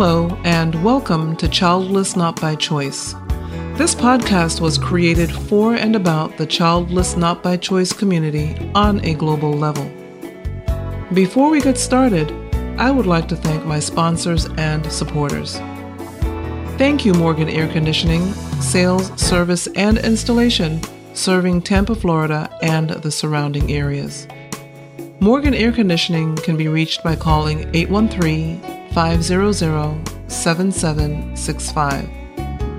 Hello, and welcome to Childless Not by Choice. This podcast was created for and about the childless not by choice community on a global level. Before we get started, I would like to thank my sponsors and supporters. Thank you, Morgan Air Conditioning, Sales, Service, and Installation, serving Tampa, Florida, and the surrounding areas. Morgan Air Conditioning can be reached by calling 813 500 7765.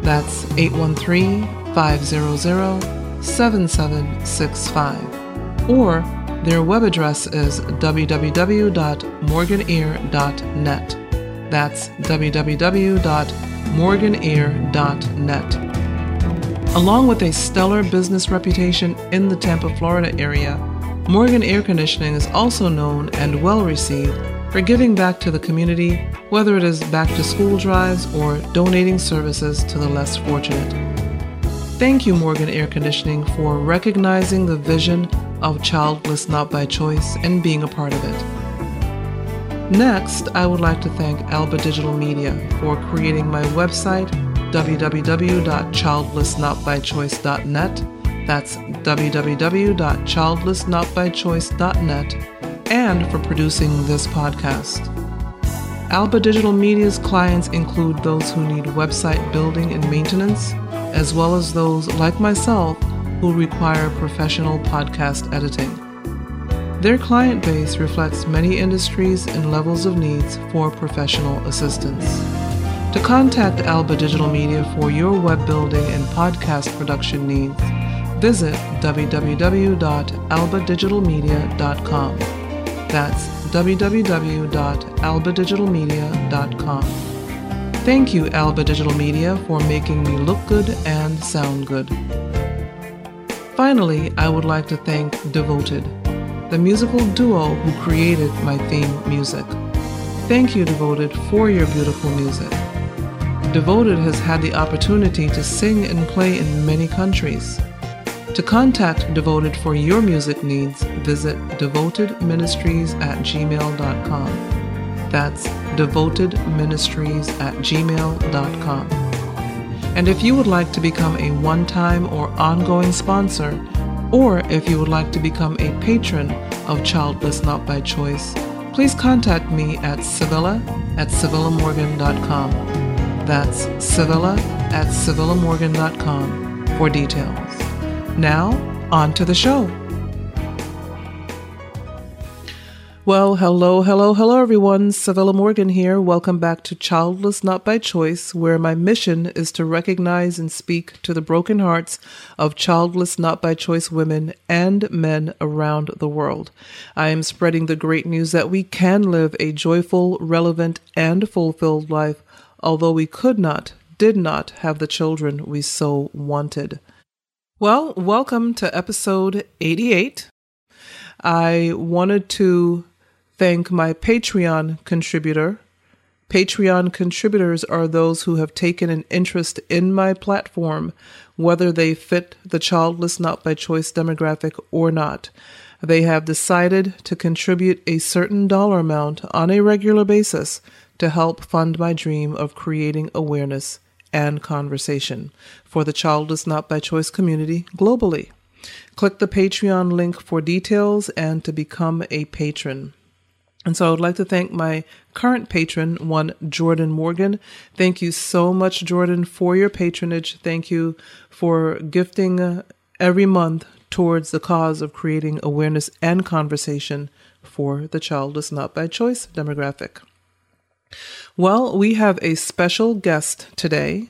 That's 813 500 7765. Or their web address is www.morganair.net. That's www.morganair.net. Along with a stellar business reputation in the Tampa, Florida area, Morgan Air Conditioning is also known and well received for giving back to the community, whether it is back to school drives or donating services to the less fortunate. Thank you, Morgan Air Conditioning, for recognizing the vision of Childless Not by Choice and being a part of it. Next, I would like to thank Alba Digital Media for creating my website, www.childlessnotbychoice.net. That's www.childlessnotbychoice.net and for producing this podcast. Alba Digital Media's clients include those who need website building and maintenance, as well as those like myself who require professional podcast editing. Their client base reflects many industries and levels of needs for professional assistance. To contact Alba Digital Media for your web building and podcast production needs, visit www.albadigitalmedia.com. That's www.albadigitalmedia.com. Thank you, Alba Digital Media, for making me look good and sound good. Finally, I would like to thank Devoted, the musical duo who created my theme music. Thank you, Devoted, for your beautiful music. Devoted has had the opportunity to sing and play in many countries. To contact Devoted for your music needs, visit devotedministries at gmail.com. That's devotedministries at gmail.com. And if you would like to become a one time or ongoing sponsor, or if you would like to become a patron of Childless Not by Choice, please contact me at Civilla at CivillaMorgan.com. That's Civilla at CivillaMorgan.com for details. Now, on to the show. Well, hello, hello, hello, everyone. Civilla Morgan here. Welcome back to Childless Not by Choice, where my mission is to recognize and speak to the broken hearts of childless not by choice women and men around the world. I am spreading the great news that we can live a joyful, relevant, and fulfilled life, although we could not, did not have the children we so wanted. Well, welcome to episode 88. I wanted to thank my Patreon contributor. Patreon contributors are those who have taken an interest in my platform, whether they fit the childless not by choice demographic or not. They have decided to contribute a certain dollar amount on a regular basis to help fund my dream of creating awareness and conversation for the Childless Not by Choice community globally. Click the Patreon link for details and to become a patron. And so I would like to thank my current patron, one Jordan Morgan. Thank you so much, Jordan, for your patronage. Thank you for gifting uh, every month towards the cause of creating awareness and conversation for the childless not by choice demographic. Well, we have a special guest today.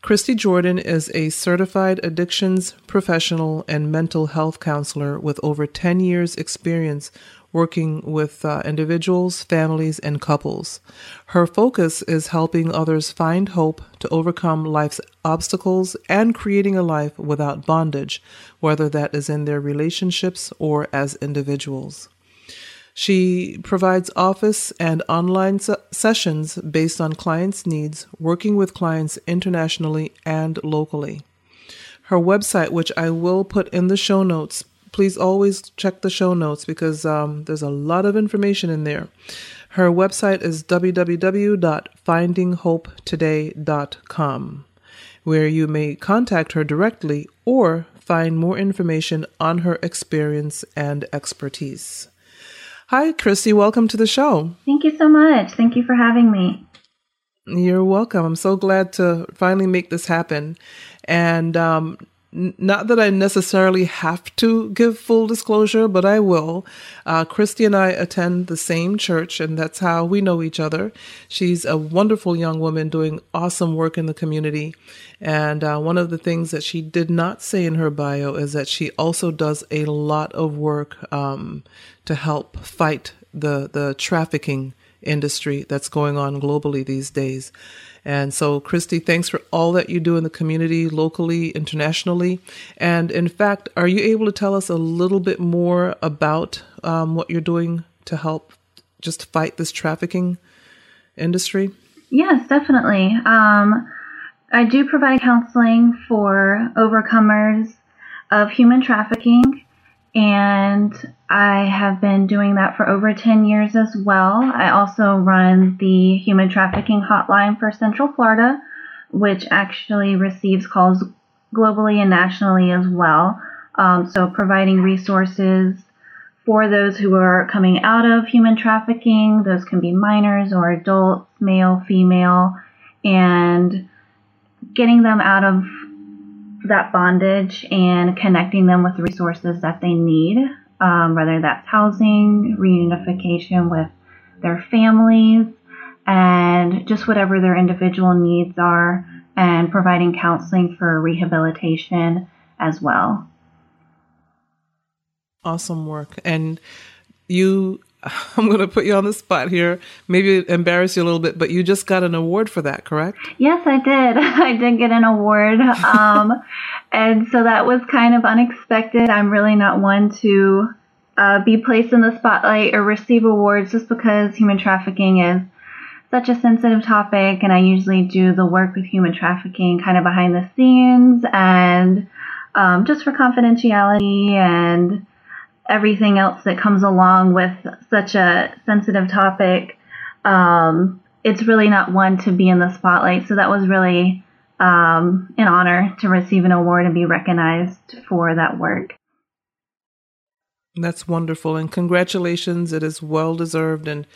Christy Jordan is a certified addictions professional and mental health counselor with over 10 years' experience working with uh, individuals, families, and couples. Her focus is helping others find hope to overcome life's obstacles and creating a life without bondage, whether that is in their relationships or as individuals. She provides office and online se- sessions based on clients' needs, working with clients internationally and locally. Her website, which I will put in the show notes, please always check the show notes because um, there's a lot of information in there. Her website is www.findinghopetoday.com, where you may contact her directly or find more information on her experience and expertise. Hi, Christy. Welcome to the show. Thank you so much. Thank you for having me. You're welcome. I'm so glad to finally make this happen. And um, not that I necessarily have to give full disclosure, but I will. Uh, Christy and I attend the same church, and that's how we know each other. She's a wonderful young woman doing awesome work in the community. And uh, one of the things that she did not say in her bio is that she also does a lot of work um, to help fight the the trafficking industry that's going on globally these days. And so, Christy, thanks for all that you do in the community, locally, internationally. And in fact, are you able to tell us a little bit more about um, what you're doing to help just fight this trafficking industry? Yes, definitely. Um, I do provide counseling for overcomers of human trafficking and I have been doing that for over 10 years as well. I also run the human trafficking hotline for Central Florida, which actually receives calls globally and nationally as well. Um, so, providing resources for those who are coming out of human trafficking, those can be minors or adults, male, female, and getting them out of that bondage and connecting them with resources that they need, um, whether that's housing, reunification with their families, and just whatever their individual needs are, and providing counseling for rehabilitation as well. Awesome work. And you I'm going to put you on the spot here, maybe embarrass you a little bit, but you just got an award for that, correct? Yes, I did. I did get an award. Um, and so that was kind of unexpected. I'm really not one to uh, be placed in the spotlight or receive awards just because human trafficking is such a sensitive topic. And I usually do the work with human trafficking kind of behind the scenes and um, just for confidentiality and everything else that comes along with such a sensitive topic, um, it's really not one to be in the spotlight. So that was really um, an honor to receive an award and be recognized for that work. That's wonderful. And congratulations. It is well deserved. And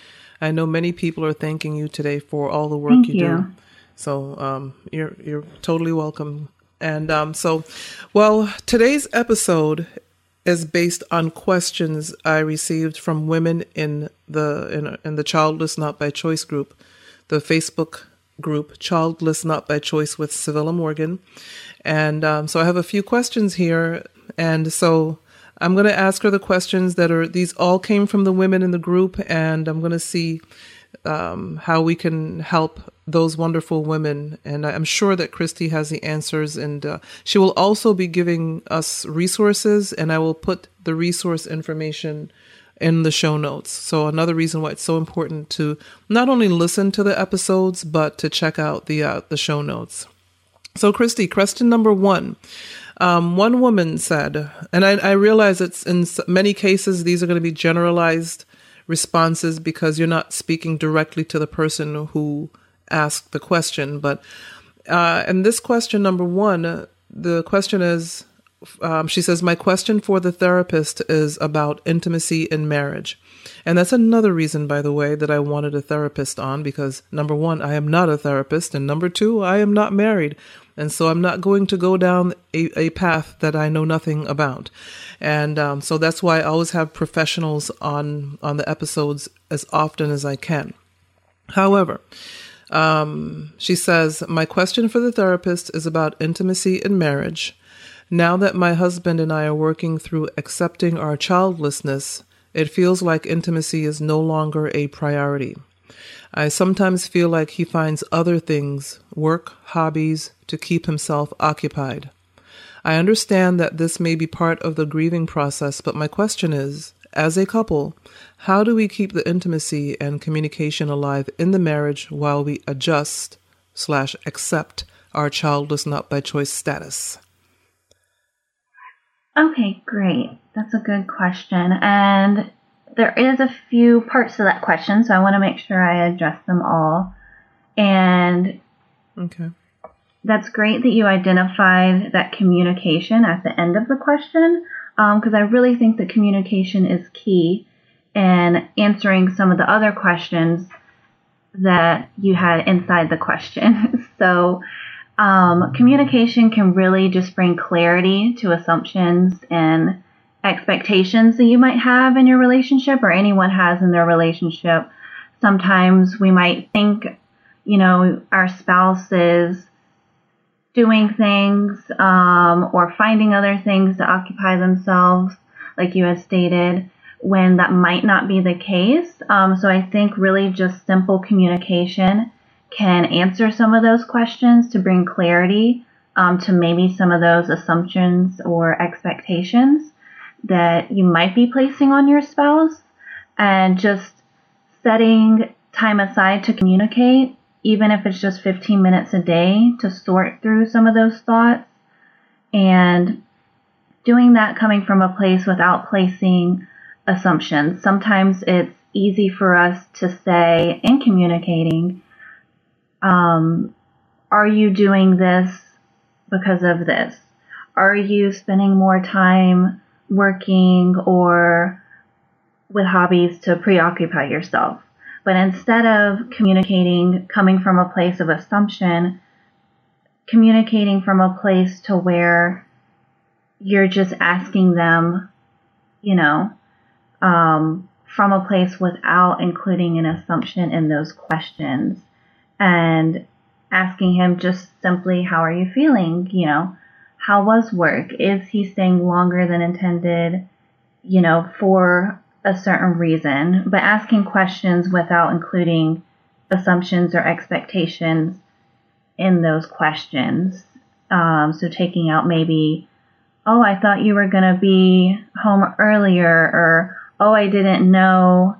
I know many people are thanking you today for all the work you, you, do. So um, you're, you're totally welcome. And um, so, well, today's episode is based on questions I received from women in the in, in the Childless Not by Choice group, the Facebook group Childless Not by Choice with Civilla Morgan, and um, so I have a few questions here, and so I'm going to ask her the questions that are these all came from the women in the group, and I'm going to see um, how we can help those wonderful women. And I'm sure that Christy has the answers, and uh, she will also be giving us resources, and I will put the resource information in the show notes. So another reason why it's so important to not only listen to the episodes but to check out the uh, the show notes. So Christy, question number one. Um, one woman said, and I, I realize it's in many cases these are going to be generalized responses because you're not speaking directly to the person who asked the question. But uh, and this question number one, the question is, um, she says, my question for the therapist is about intimacy in marriage. And that's another reason, by the way, that I wanted a therapist on because number one, I am not a therapist, and number two, I am not married. And so I'm not going to go down a, a path that I know nothing about. And um, so that's why I always have professionals on, on the episodes as often as I can. However, um, she says, My question for the therapist is about intimacy in marriage. Now that my husband and I are working through accepting our childlessness, it feels like intimacy is no longer a priority. I sometimes feel like he finds other things, work, hobbies, to keep himself occupied. I understand that this may be part of the grieving process, but my question is as a couple, how do we keep the intimacy and communication alive in the marriage while we adjust slash accept our childless not by choice status? Okay, great. That's a good question. And there is a few parts to that question, so I want to make sure I address them all. And okay. That's great that you identified that communication at the end of the question, because um, I really think that communication is key in answering some of the other questions that you had inside the question. so, um, communication can really just bring clarity to assumptions and expectations that you might have in your relationship or anyone has in their relationship. Sometimes we might think, you know, our spouse is doing things um, or finding other things to occupy themselves, like you had stated, when that might not be the case. Um, so I think really just simple communication can answer some of those questions to bring clarity um, to maybe some of those assumptions or expectations that you might be placing on your spouse and just setting time aside to communicate, even if it's just 15 minutes a day to sort through some of those thoughts and doing that coming from a place without placing assumptions. Sometimes it's easy for us to say in communicating, um, are you doing this because of this? Are you spending more time working or with hobbies to preoccupy yourself. But instead of communicating coming from a place of assumption, communicating from a place to where you're just asking them, you know, um, from a place without including an assumption in those questions and asking him just simply, how are you feeling? You know, how was work? Is he staying longer than intended, you know, for a certain reason? But asking questions without including assumptions or expectations in those questions. Um, so taking out maybe, oh, I thought you were going to be home earlier, or oh, I didn't know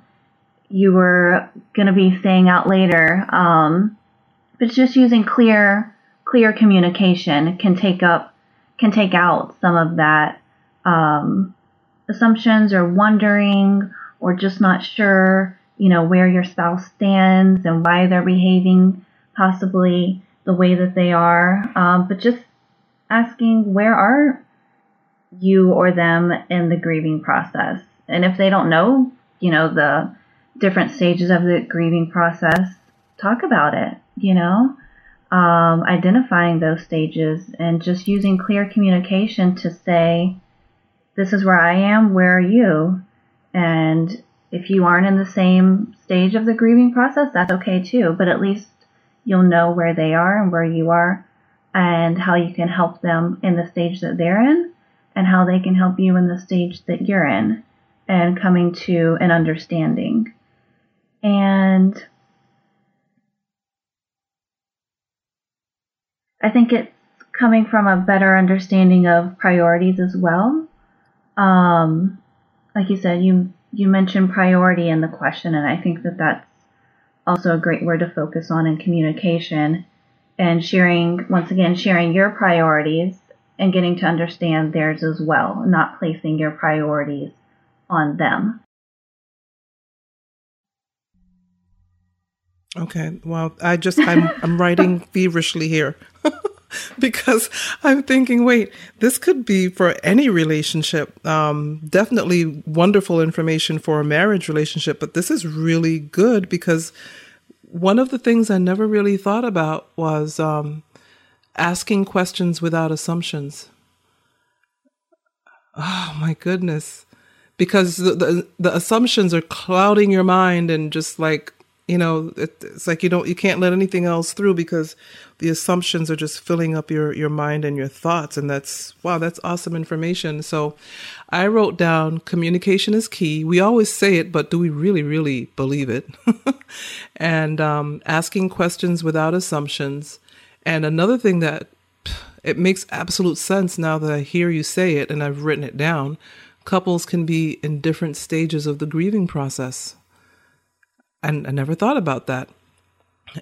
you were going to be staying out later. Um, but just using clear, clear communication can take up can take out some of that um, assumptions or wondering or just not sure, you know, where your spouse stands and why they're behaving possibly the way that they are. Um, but just asking where are you or them in the grieving process. And if they don't know, you know, the different stages of the grieving process, talk about it, you know um, identifying those stages and just using clear communication to say, this is where I am, where are you? And if you aren't in the same stage of the grieving process, that's okay too, but at least you'll know where they are and where you are and how you can help them in the stage that they're in and how they can help you in the stage that you're in and coming to an understanding. And I think it's coming from a better understanding of priorities as well. Um, like you said, you you mentioned priority in the question, and I think that that's also a great word to focus on in communication and sharing once again sharing your priorities and getting to understand theirs as well, not placing your priorities on them. Okay. Well, I just I'm I'm writing feverishly here. because I'm thinking, wait, this could be for any relationship. Um, definitely wonderful information for a marriage relationship, but this is really good because one of the things I never really thought about was um, asking questions without assumptions. Oh my goodness. Because the, the, the assumptions are clouding your mind and just like you know it, it's like you don't you can't let anything else through because the assumptions are just filling up your your mind and your thoughts. And that's wow that's awesome information. So i wrote down communication is key. We always say it but do we really really believe it? And um, asking questions without assumptions. And another thing that it makes absolute sense now that i hear you say it and i've written it down couples can be in different stages of the grieving process and I never thought about that.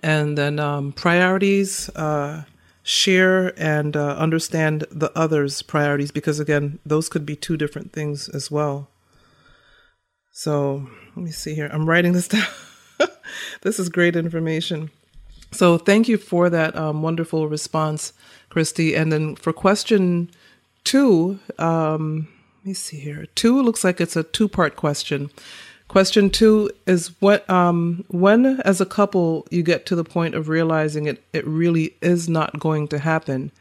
And then um, priorities, uh, share and uh, understand the other's priorities because, again, those could be two different things as well. So let me see here. I'm writing this down. this is great information. So thank you for that um, wonderful response, Christy. And then for question two, um, let me see here. Two looks like it's a two part question. Question two is what um, when as a couple you get to the point of realizing it it really is not going to happen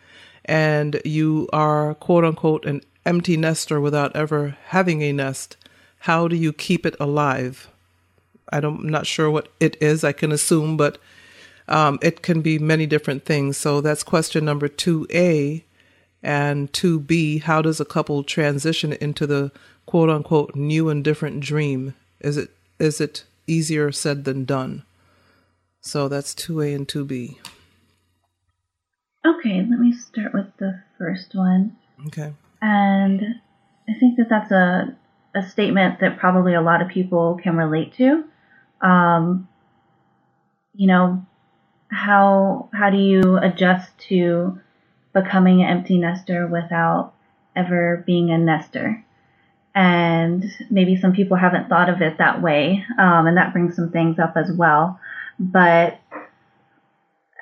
and you are quote unquote an empty nester without ever having a nest, how do you keep it alive? I don't, I'm not sure what it is. I can assume, but um, it can be many different things. So that's question number 2A. And 2B, how does a couple transition into the quote unquote new and different dream? Is it is it easier said than done? So that's 2A and 2B. Okay, let me start with the first one. Okay. And I think that that's a, a statement that probably a lot of people can relate to. Um, you know, how how do you adjust to becoming an empty nester without ever being a nester? And maybe some people haven't thought of it that way, um, and that brings some things up as well. But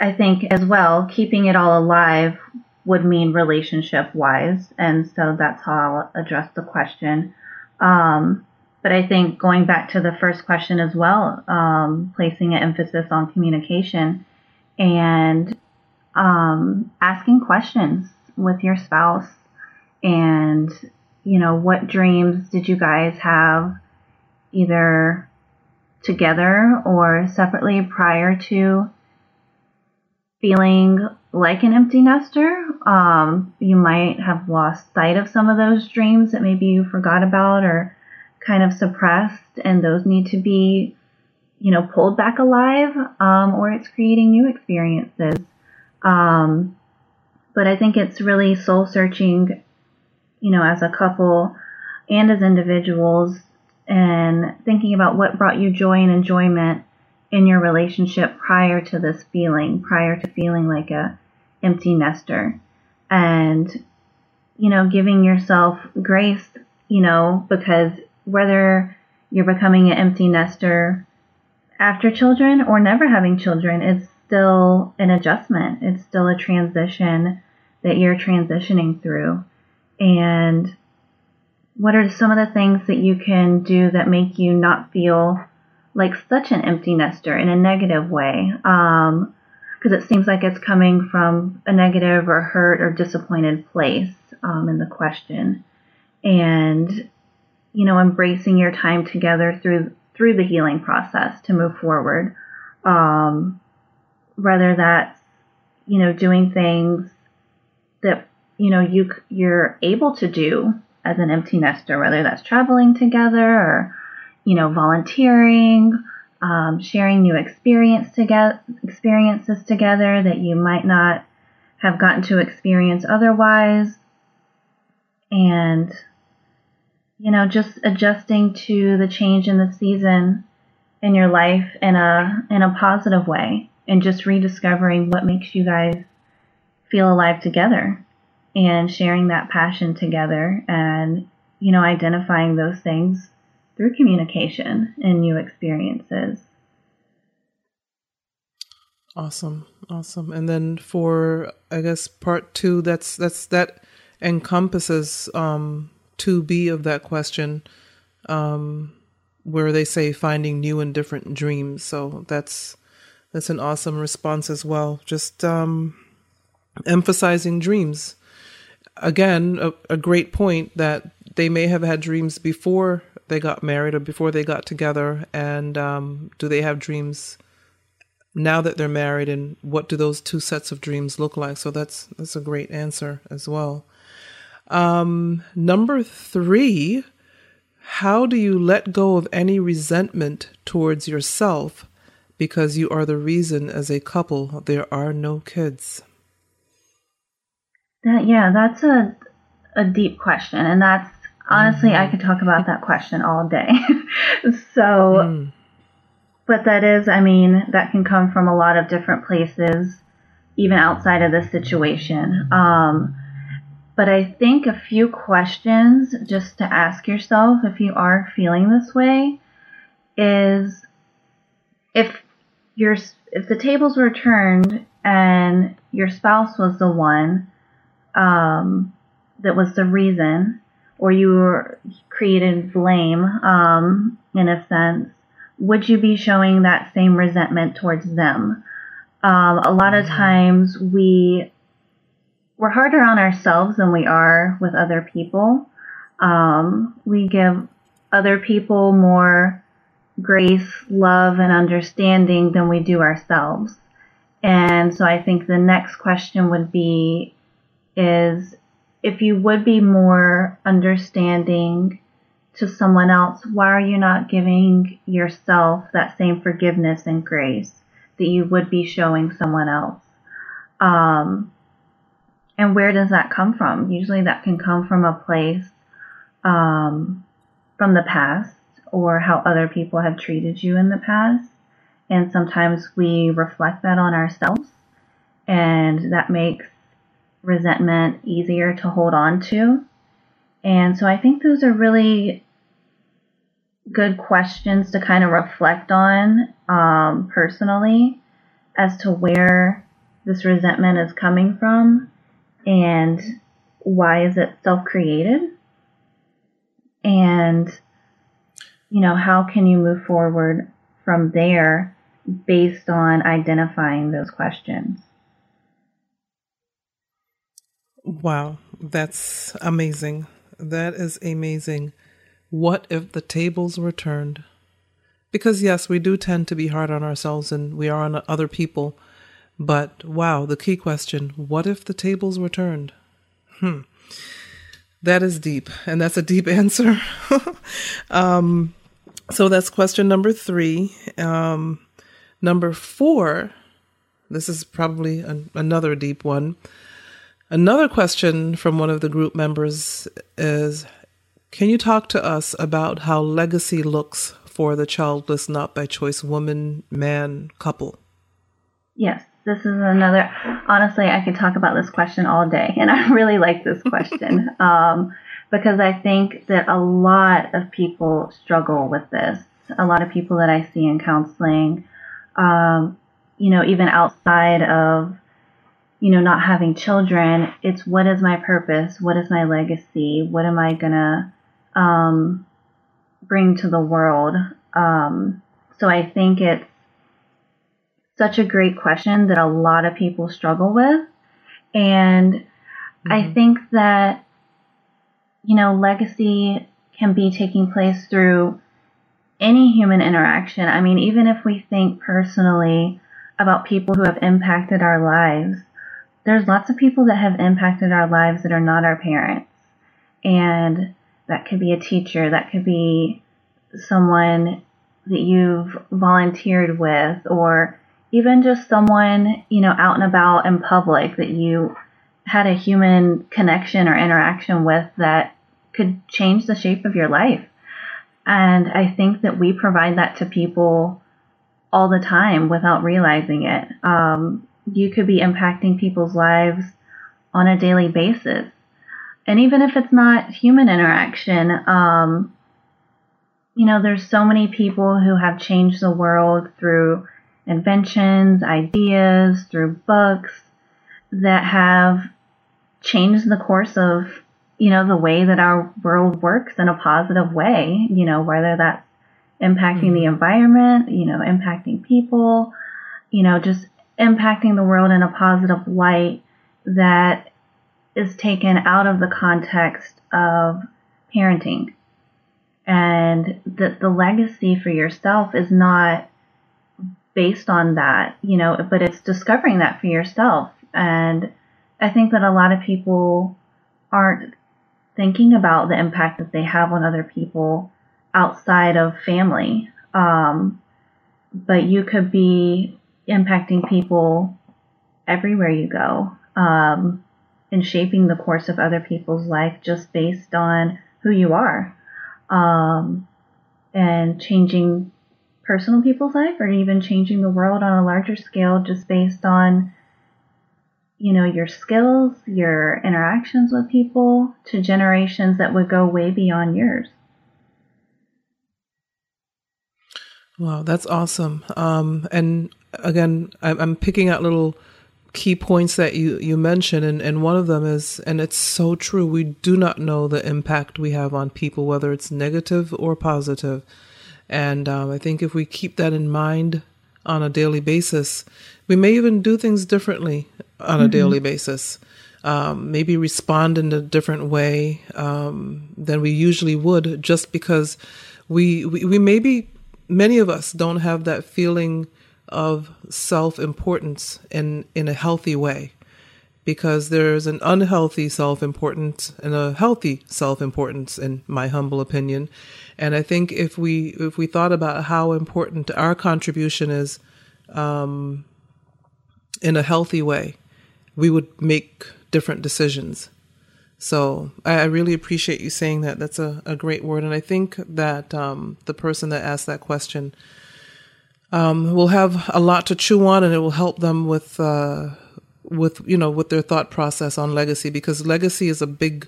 I think as well, keeping it all alive would mean relationship wise. And so that's how I'll address the question. Um, but I think going back to the first question as well, um, placing an emphasis on communication and um, asking questions with your spouse and, you know, what dreams did you guys have either together or separately prior to feeling like an empty nester. Um, you might have lost sight of some of those dreams that maybe you forgot about or kind of suppressed, and those need to be, you know, pulled back alive, um, or it's creating new experiences. Um, but I think it's really soul searching, you know, as a couple and as individuals, and thinking about what brought you joy and enjoyment in your relationship prior to this feeling, prior to feeling like a empty nester. And, you know, giving yourself grace, you know, because whether you're becoming an empty nester after children or never having children, it's still an adjustment. It's still a transition that you're transitioning through. And what are some of the things that you can do that make you not feel like such an empty nester in a negative way. Um, because it seems like it's coming from a negative or hurt or disappointed place um, in the question, and you know, embracing your time together through through the healing process to move forward. Um, whether that's you know doing things that you know you you're able to do as an empty nester, whether that's traveling together or you know, volunteering, um, sharing new experience together, experiences together that you might not have gotten to experience otherwise. And, you know, just adjusting to the change in the season in your life in a, in a positive way and just rediscovering what makes you guys feel alive together and sharing that passion together and, you know, identifying those things through communication and new experiences. Awesome. Awesome. And then for I guess part 2 that's that's that encompasses um 2B of that question um where they say finding new and different dreams. So that's that's an awesome response as well. Just um emphasizing dreams. Again, a, a great point that they may have had dreams before they got married or before they got together? And um, do they have dreams now that they're married? And what do those two sets of dreams look like? So that's that's a great answer as well. Um, number three, how do you let go of any resentment towards yourself because you are the reason as a couple there are no kids? That, yeah, that's a a deep question, and that's Honestly, mm-hmm. I could talk about that question all day. so, mm. but that is, I mean, that can come from a lot of different places, even outside of the situation. Um, but I think a few questions just to ask yourself if you are feeling this way is if your if the tables were turned and your spouse was the one um, that was the reason, or you were created blame um, in a sense, would you be showing that same resentment towards them? Um, a lot of mm-hmm. times we we're harder on ourselves than we are with other people. Um, we give other people more grace, love, and understanding than we do ourselves. And so I think the next question would be is if you would be more understanding to someone else, why are you not giving yourself that same forgiveness and grace that you would be showing someone else? Um, and where does that come from? Usually that can come from a place um, from the past or how other people have treated you in the past. And sometimes we reflect that on ourselves, and that makes resentment easier to hold on to. And so I think those are really good questions to kind of reflect on um, personally as to where this resentment is coming from and why is it self-created and you know how can you move forward from there based on identifying those questions. Wow, that's amazing. That is amazing. What if the tables were turned? Because, yes, we do tend to be hard on ourselves and we are on other people. But wow, the key question what if the tables were turned? Hmm. That is deep, and that's a deep answer. um, so that's question number three. Um, Number four, this is probably an, another deep one. Another question from one of the group members is Can you talk to us about how legacy looks for the childless, not by choice woman, man couple? Yes, this is another. Honestly, I could talk about this question all day, and I really like this question um, because I think that a lot of people struggle with this. A lot of people that I see in counseling um, you know, even outside of, you know, not having children, it's what is my purpose? What is my legacy? What am I gonna um, bring to the world? Um, so I think it's such a great question that a lot of people struggle with. And mm-hmm. I think that, you know, legacy can be taking place through any human interaction. I mean, even if we think personally about people who have impacted our lives, there's lots of people that have impacted our lives that are not our parents. And that could be a teacher, that could be someone that you've volunteered with, or even just someone, you know, out and about in public that you had a human connection or interaction with that could change the shape of your life. And I think that we provide that to people all the time without realizing it. Um, you could be impacting people's lives on a daily basis. And even if it's not human interaction, um, you know, there's so many people who have changed the world through inventions, ideas, through books that have changed the course of you know, the way that our world works in a positive way, you know, whether that's impacting mm-hmm. the environment, you know, impacting people, you know, just impacting the world in a positive light that is taken out of the context of parenting. And that the legacy for yourself is not based on that, you know, but it's discovering that for yourself. And I think that a lot of people aren't thinking about the impact that they have on other people outside of family. Um, but you could be impacting people everywhere you go um, and shaping the course of other people's life just based on who you are um, and changing personal people's life or even changing the world on a larger scale just based on you know, your skills, your interactions with people to generations that would go way beyond yours. Wow, that's awesome. Um, and again, I'm picking out little key points that you, you mentioned, and, and one of them is, and it's so true, we do not know the impact we have on people, whether it's negative or positive. And um, I think if we keep that in mind on a daily basis, we may even do things differently on a mm-hmm. daily basis. Um, maybe respond in a different way um, than we usually would, just because we, we we maybe many of us don't have that feeling of self importance in in a healthy way, because there's an unhealthy self importance and a healthy self importance, in my humble opinion. And I think if we if we thought about how important our contribution is um, in a healthy way, we would make different decisions. So I, really appreciate you saying that. That's a, a great word. And I think that um, the person that asked that question um, will have a lot to chew on and it will help them with, uh, with, you know, with their thought process on legacy because legacy is a big,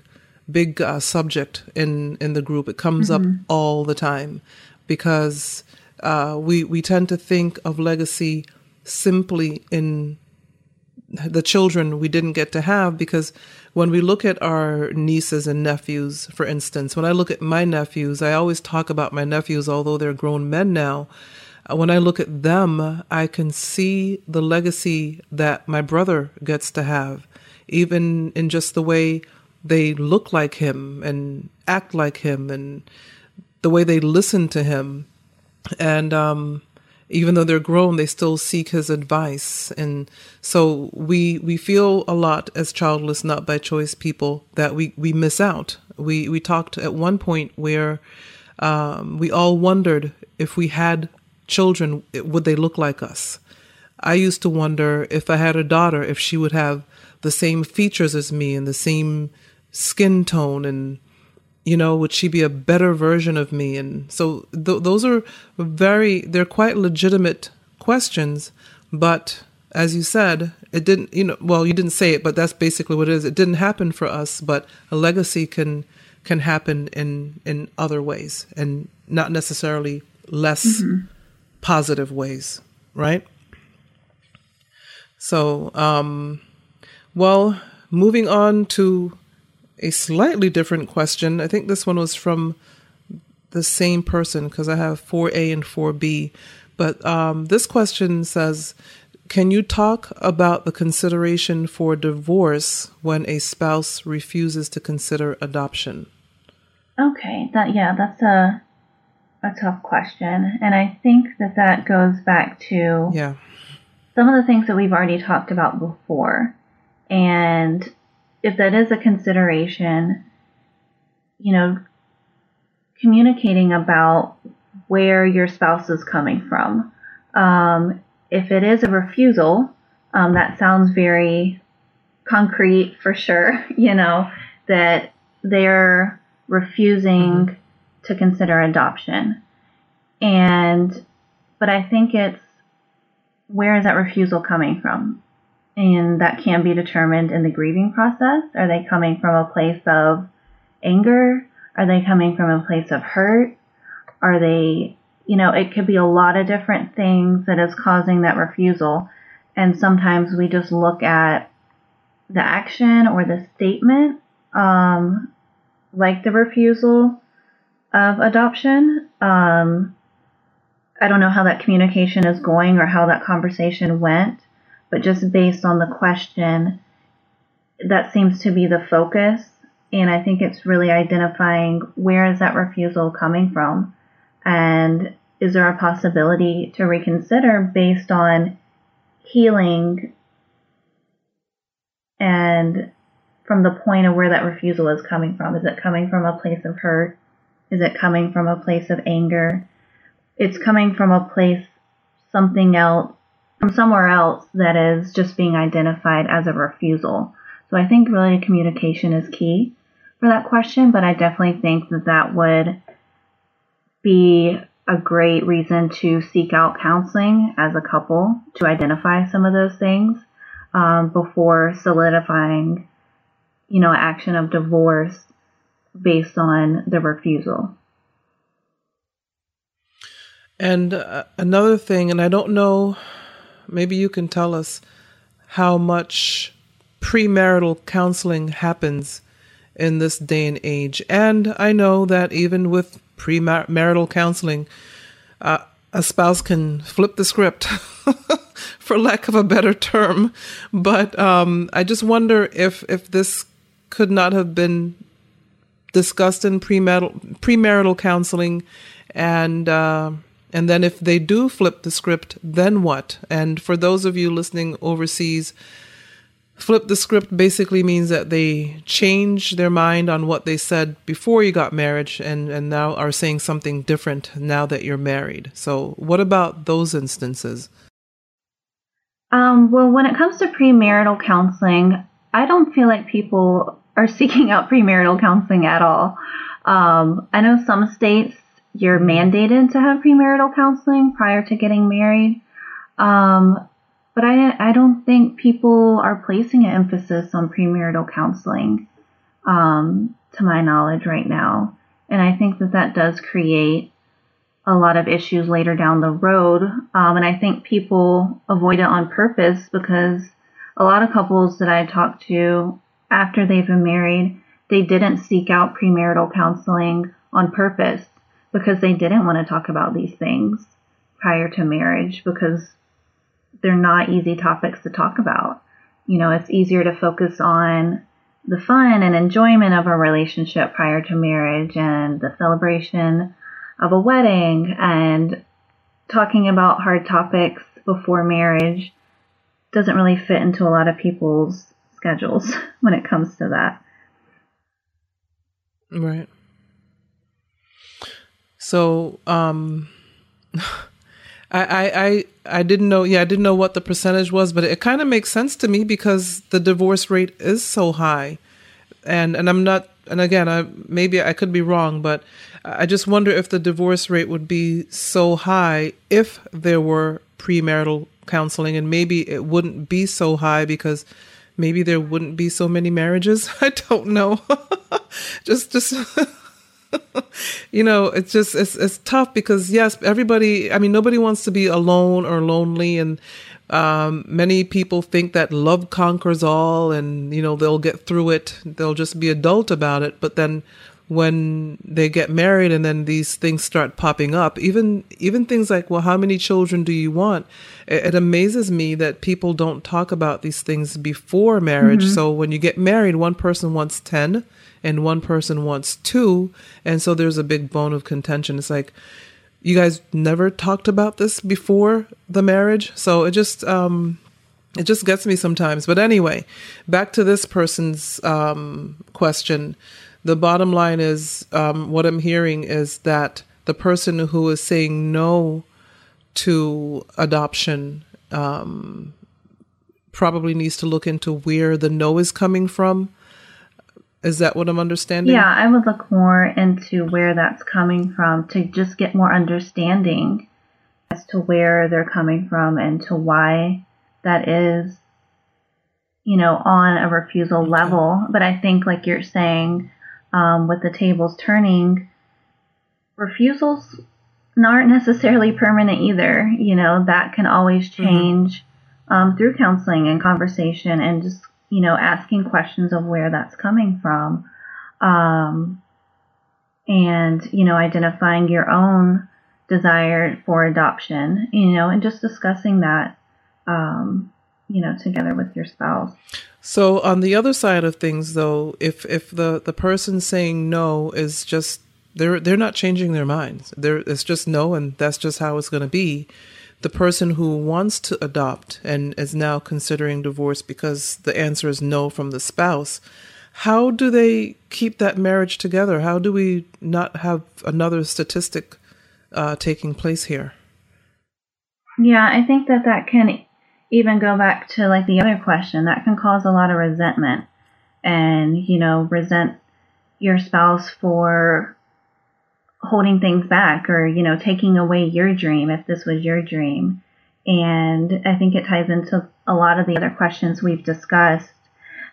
big uh, subject in, in the group. It comes mm-hmm. up all the time because uh, we, we tend to think of legacy simply in the children we didn't get to have because when we look at our nieces and nephews, for instance, when I look at my nephews, I always talk about my nephews, although they're grown men now. Uh, when I look at them, I can see the legacy that my brother gets to have, even in just the way they look like him and act like him and the way they listen to him. And, um, even though they're grown, they still seek his advice. And so we we feel a lot as childless, not by choice people that we, we miss out. We we talked at one point where um, we all wondered if we had children, would they look like us? I used to wonder if I had a daughter, if she would have the same features as me and the same skin tone and you know would she be a better version of me? And so th- those are very they're quite legitimate questions but as you said it didn't you know well you didn't say it but that's basically what it is. It didn't happen for us but a legacy can can happen in in other ways and not necessarily less mm-hmm. positive ways right? So um well moving on to a slightly different question. I think this one was from the same person because I have 4A and 4B. But um, this question says Can you talk about the consideration for divorce when a spouse refuses to consider adoption? Okay, that yeah, that's a a tough question, and I think that that goes back to yeah some of the things that we've already talked about before, and if that is a consideration, you know, communicating about where your spouse is coming from. Um, if it is a refusal, um, that sounds very concrete for sure, you know, that they're refusing mm-hmm. to consider adoption. And, but I think it's where is that refusal coming from? And that can be determined in the grieving process. Are they coming from a place of anger? Are they coming from a place of hurt? Are they, you know, it could be a lot of different things that is causing that refusal. And sometimes we just look at the action or the statement, um, like the refusal of adoption. Um, I don't know how that communication is going or how that conversation went but just based on the question, that seems to be the focus. And I think it's really identifying where is that refusal coming from? And is there a possibility to reconsider based on healing and from the point of where that refusal is coming from? Is it coming from a place of hurt? Is it coming from a place of anger? It's coming from a place, something else from somewhere else that is just being identified as a refusal. So I think really communication is key for that question, but I definitely think that that would be a great reason to seek out counseling as a couple to identify some of those things. um, before solidifying, you know, action of divorce based on the refusal. And uh, another thing, and I don't know, maybe you can tell us how much premarital counseling happens in this day and age. And I know that even with premarital counseling, uh, a spouse can flip the script, for lack of a better term. But um, I just wonder if if this could not have been discussed in premarital premarital counseling, and uh, and then if they do flip the script, then what? And for those of you listening overseas Flip the script basically means that they change their mind on what they said before you got married and, and now are saying something different now that you're married. So, what about those instances? Um, well, when it comes to premarital counseling, I don't feel like people are seeking out premarital counseling at all. Um, I know some states you're mandated to have premarital counseling prior to getting married. Um, but I, I don't think people are placing an emphasis on premarital counseling, um, to my knowledge right now. And I think that that does create a lot of issues later down the road. Um, and I think people avoid it on purpose because a lot of couples that I talked to after they've been married, they didn't seek out premarital counseling on purpose because they didn't want to talk about these things prior to marriage because they're not easy topics to talk about. You know, it's easier to focus on the fun and enjoyment of a relationship prior to marriage and the celebration of a wedding and talking about hard topics before marriage doesn't really fit into a lot of people's schedules when it comes to that. Right. So, um, I, I, I didn't know. Yeah, I didn't know what the percentage was, but it kind of makes sense to me because the divorce rate is so high, and and I'm not. And again, I maybe I could be wrong, but I just wonder if the divorce rate would be so high if there were premarital counseling, and maybe it wouldn't be so high because maybe there wouldn't be so many marriages. I don't know. just just you know, it's just it's it's tough because yes, everybody. I mean, nobody wants to be alone or lonely, and um, many people think that love conquers all, and you know they'll get through it. They'll just be adult about it. But then when they get married and then these things start popping up even even things like well how many children do you want it, it amazes me that people don't talk about these things before marriage mm-hmm. so when you get married one person wants 10 and one person wants two. And so there's a big bone of contention. It's like, you guys never talked about this before the marriage. So it just, um, it just gets me sometimes. But anyway, back to this person's um, question. The bottom line is um, what I'm hearing is that the person who is saying no to adoption um, probably needs to look into where the no is coming from is that what I'm understanding? Yeah, I would look more into where that's coming from to just get more understanding as to where they're coming from and to why that is, you know, on a refusal level. But I think, like you're saying, um, with the tables turning, refusals aren't necessarily permanent either. You know, that can always mm-hmm. change mm-hmm. um, through counseling and conversation and just you know, asking questions of where that's coming from. Um, and, you know, identifying your own desire for adoption, you know, and just discussing that, um, you know, together with your spouse. So on the other side of things though, if if the the person saying no is just they're they're not changing their minds. They're it's just no and that's just how it's going to be the person who wants to adopt and is now considering divorce because the answer is no from the spouse, how do they keep that marriage together? How do we not have another statistic uh, taking place here? Yeah, I think that that can even go back to like the other question that can cause a lot of resentment and, you know, resent your spouse for holding things back or, you know, taking away your dream if this was your dream. And I think it ties into a lot of the other questions we've discussed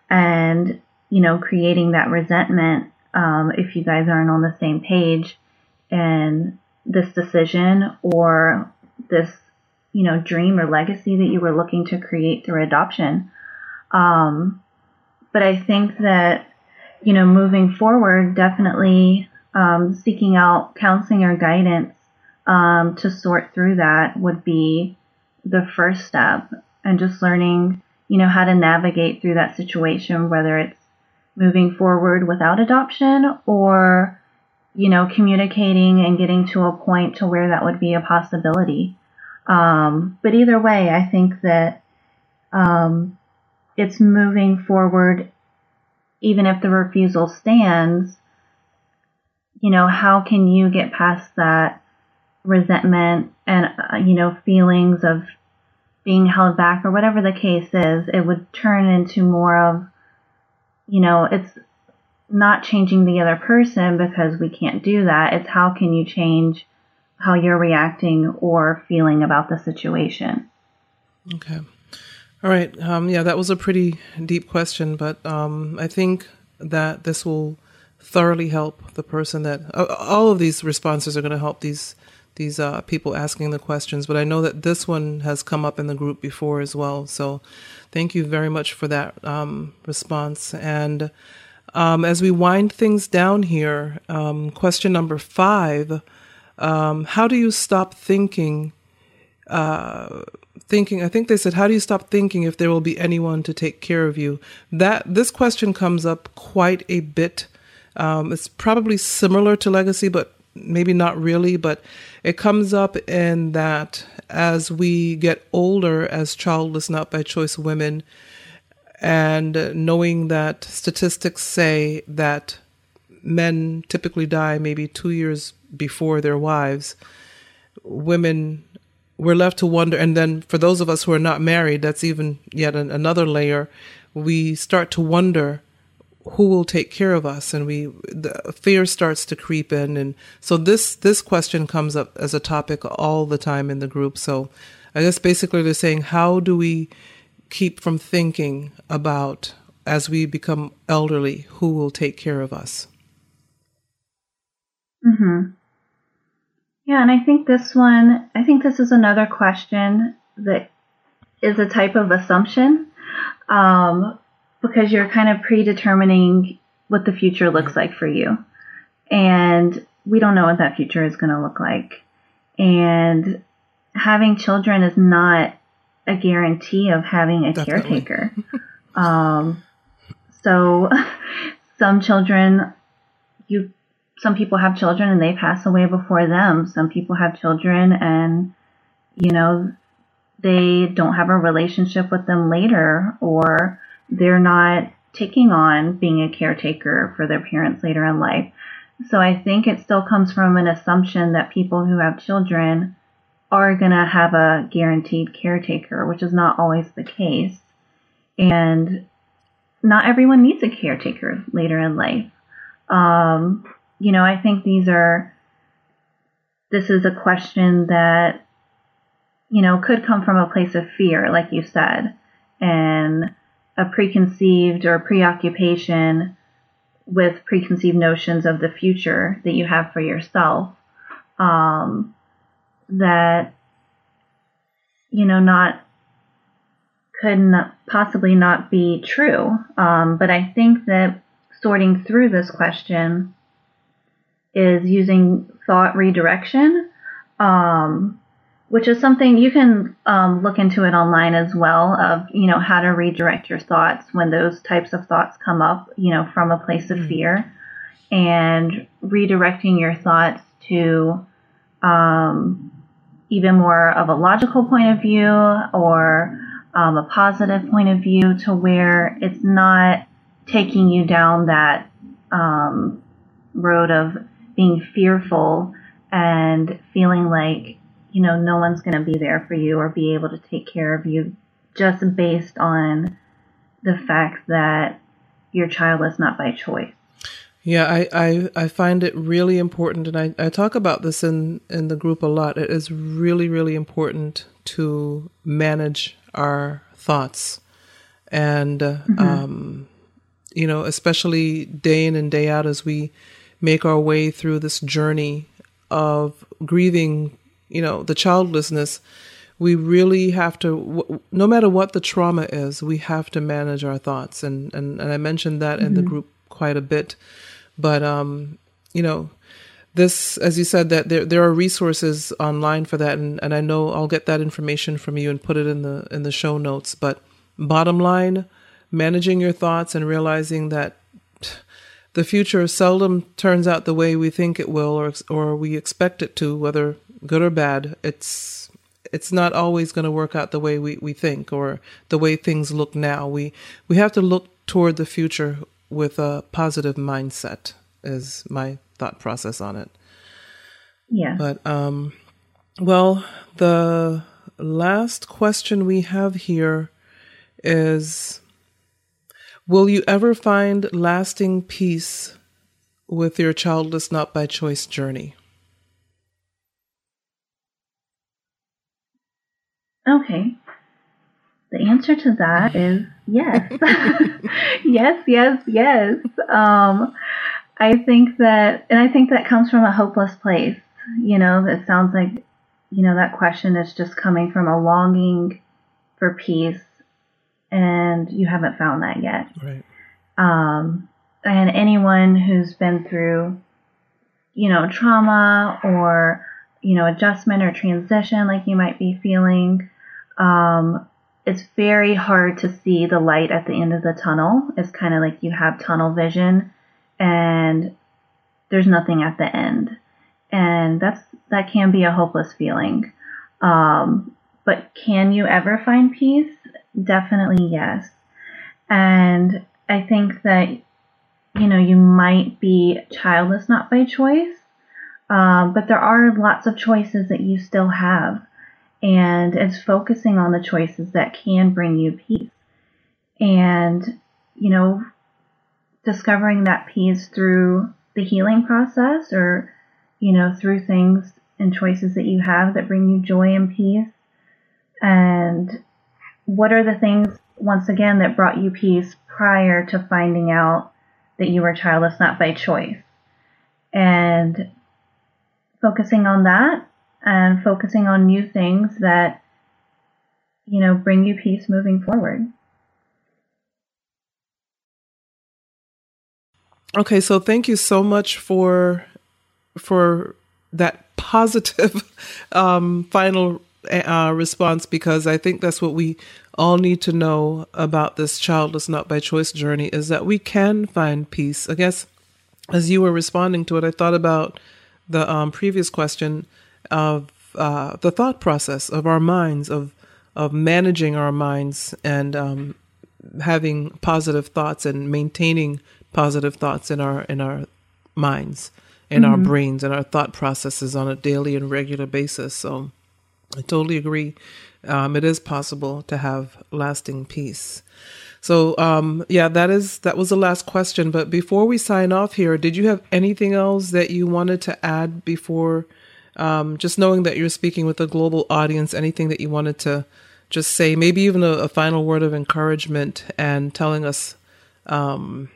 and, you know, creating that resentment um, if you guys aren't on the same page in this decision or this, you know, dream or legacy that you were looking to create through adoption. Um, but I think that, you know, moving forward, definitely um, seeking out counseling or guidance um, to sort through that would be the first step and just learning, you know, how to navigate through that situation, whether it's moving forward without adoption or, you know, communicating and getting to a point to where that would be a possibility. Um, but either way, I think that um, it's moving forward, even if the refusal stands. You know, how can you get past that resentment and, uh, you know, feelings of being held back or whatever the case is? It would turn into more of, you know, it's not changing the other person because we can't do that. It's how can you change how you're reacting or feeling about the situation. Okay. All right. Um, yeah, that was a pretty deep question, but um, I think that this will thoroughly help the person that uh, all of these responses are going to help these these uh, people asking the questions. But I know that this one has come up in the group before as well. So thank you very much for that um, response. And um, as we wind things down here, um, question number five: um, How do you stop thinking? Uh, thinking i think they said how do you stop thinking if there will be anyone to take care of you that this question comes up quite a bit um, it's probably similar to legacy but maybe not really but it comes up in that as we get older as childless not by choice women and knowing that statistics say that men typically die maybe two years before their wives women we're left to wonder. And then for those of us who are not married, that's even yet an, another layer. We start to wonder who will take care of us, and we the fear starts to creep in. And so this this question comes up as a topic all the time in the group. So I guess basically they're saying, how do we keep from thinking about as we become elderly, who will take care of us? Hmm. Yeah, and I think this one, I think this is another question that is a type of assumption um, because you're kind of predetermining what the future looks like for you. And we don't know what that future is going to look like. And having children is not a guarantee of having a Definitely. caretaker. um, so some children, you some people have children and they pass away before them. Some people have children and, you know, they don't have a relationship with them later or they're not taking on being a caretaker for their parents later in life. So I think it still comes from an assumption that people who have children are going to have a guaranteed caretaker, which is not always the case. And not everyone needs a caretaker later in life. Um, you know, I think these are, this is a question that, you know, could come from a place of fear, like you said, and a preconceived or preoccupation with preconceived notions of the future that you have for yourself. Um, that, you know, not, could not possibly not be true. Um, but I think that sorting through this question is using thought redirection, um, which is something you can um, look into it online as well of you know how to redirect your thoughts when those types of thoughts come up you know from a place of mm. fear and redirecting your thoughts to um, even more of a logical point of view or um, a positive point of view to where it's not taking you down that um, road of being fearful and feeling like, you know, no one's going to be there for you or be able to take care of you just based on the fact that your child is not by choice. Yeah, I, I, I find it really important, and I, I talk about this in, in the group a lot. It is really, really important to manage our thoughts. And, mm-hmm. um, you know, especially day in and day out as we make our way through this journey of grieving, you know, the childlessness, we really have to, no matter what the trauma is, we have to manage our thoughts. And, and, and I mentioned that mm-hmm. in the mm-hmm. group quite a bit. But, um, you know, this, as you said, that there, there are resources online for that. And, and I know I'll get that information from you and put it in the, in the show notes. But bottom line, managing your thoughts and realizing that the future seldom turns out the way we think it will or or we expect it to whether good or bad. It's it's not always going to work out the way we, we think or the way things look now. We we have to look toward the future with a positive mindset is my thought process on it. Yeah. But um well the last question we have here is Will you ever find lasting peace with your childless, not by choice journey? Okay. The answer to that is yes. yes, yes, yes. Um, I think that, and I think that comes from a hopeless place. You know, it sounds like, you know, that question is just coming from a longing for peace and you haven't found that yet. Right. Um, and anyone who's been through, you know, trauma or, you know, adjustment or transition like you might be feeling, um, it's very hard to see the light at the end of the tunnel. It's kind of like you have tunnel vision and there's nothing at the end. And that's, that can be a hopeless feeling. Um, but can you ever find peace? Definitely yes. And I think that, you know, you might be childless not by choice, um, but there are lots of choices that you still have. And it's focusing on the choices that can bring you peace. And, you know, discovering that peace through the healing process or, you know, through things and choices that you have that bring you joy and peace. And what are the things, once again, that brought you peace prior to finding out that you were childless not by choice? And focusing on that and focusing on new things that, you know, bring you peace moving forward. Okay, so thank you so much for for that positive um, final uh, response because I think that's what we all need to know about this childless not by choice journey is that we can find peace. I guess as you were responding to it, I thought about the um, previous question of uh, the thought process of our minds of of managing our minds and um, having positive thoughts and maintaining positive thoughts in our in our minds in mm-hmm. our brains and our thought processes on a daily and regular basis. So I totally agree. Um, it is possible to have lasting peace. So, um, yeah, that is that was the last question. But before we sign off here, did you have anything else that you wanted to add before? Um, just knowing that you're speaking with a global audience, anything that you wanted to just say, maybe even a, a final word of encouragement, and telling us um,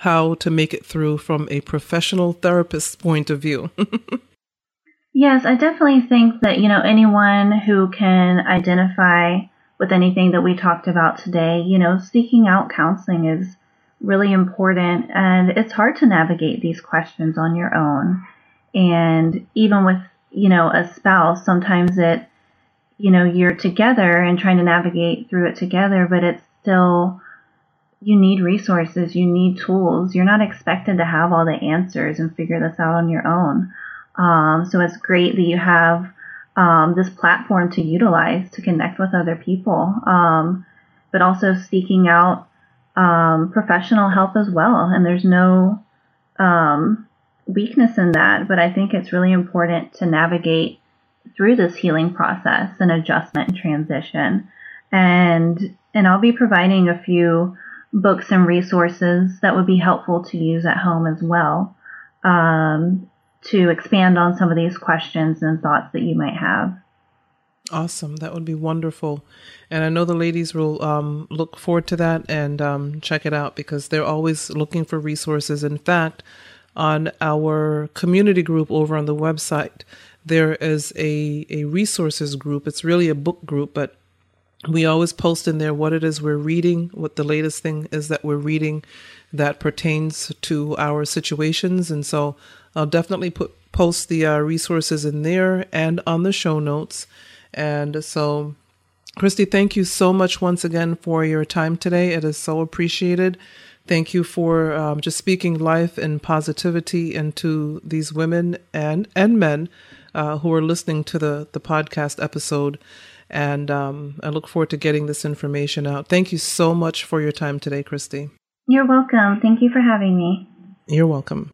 how to make it through from a professional therapist's point of view. Yes, I definitely think that, you know, anyone who can identify with anything that we talked about today, you know, seeking out counseling is really important and it's hard to navigate these questions on your own. And even with, you know, a spouse, sometimes it, you know, you're together and trying to navigate through it together, but it's still, you need resources, you need tools. You're not expected to have all the answers and figure this out on your own. Um, so it's great that you have um, this platform to utilize to connect with other people, um, but also seeking out um, professional help as well. And there's no um, weakness in that, but I think it's really important to navigate through this healing process and adjustment and transition. And and I'll be providing a few books and resources that would be helpful to use at home as well um, to expand on some of these questions and thoughts that you might have. Awesome. That would be wonderful. And I know the ladies will um, look forward to that and um, check it out because they're always looking for resources. In fact, on our community group over on the website, there is a, a resources group. It's really a book group, but we always post in there what it is we're reading, what the latest thing is that we're reading that pertains to our situations. And so I'll definitely put post the uh, resources in there and on the show notes. And so, Christy, thank you so much once again for your time today. It is so appreciated. Thank you for um, just speaking life and positivity into these women and and men uh, who are listening to the the podcast episode. And um, I look forward to getting this information out. Thank you so much for your time today, Christy. You're welcome. Thank you for having me. You're welcome.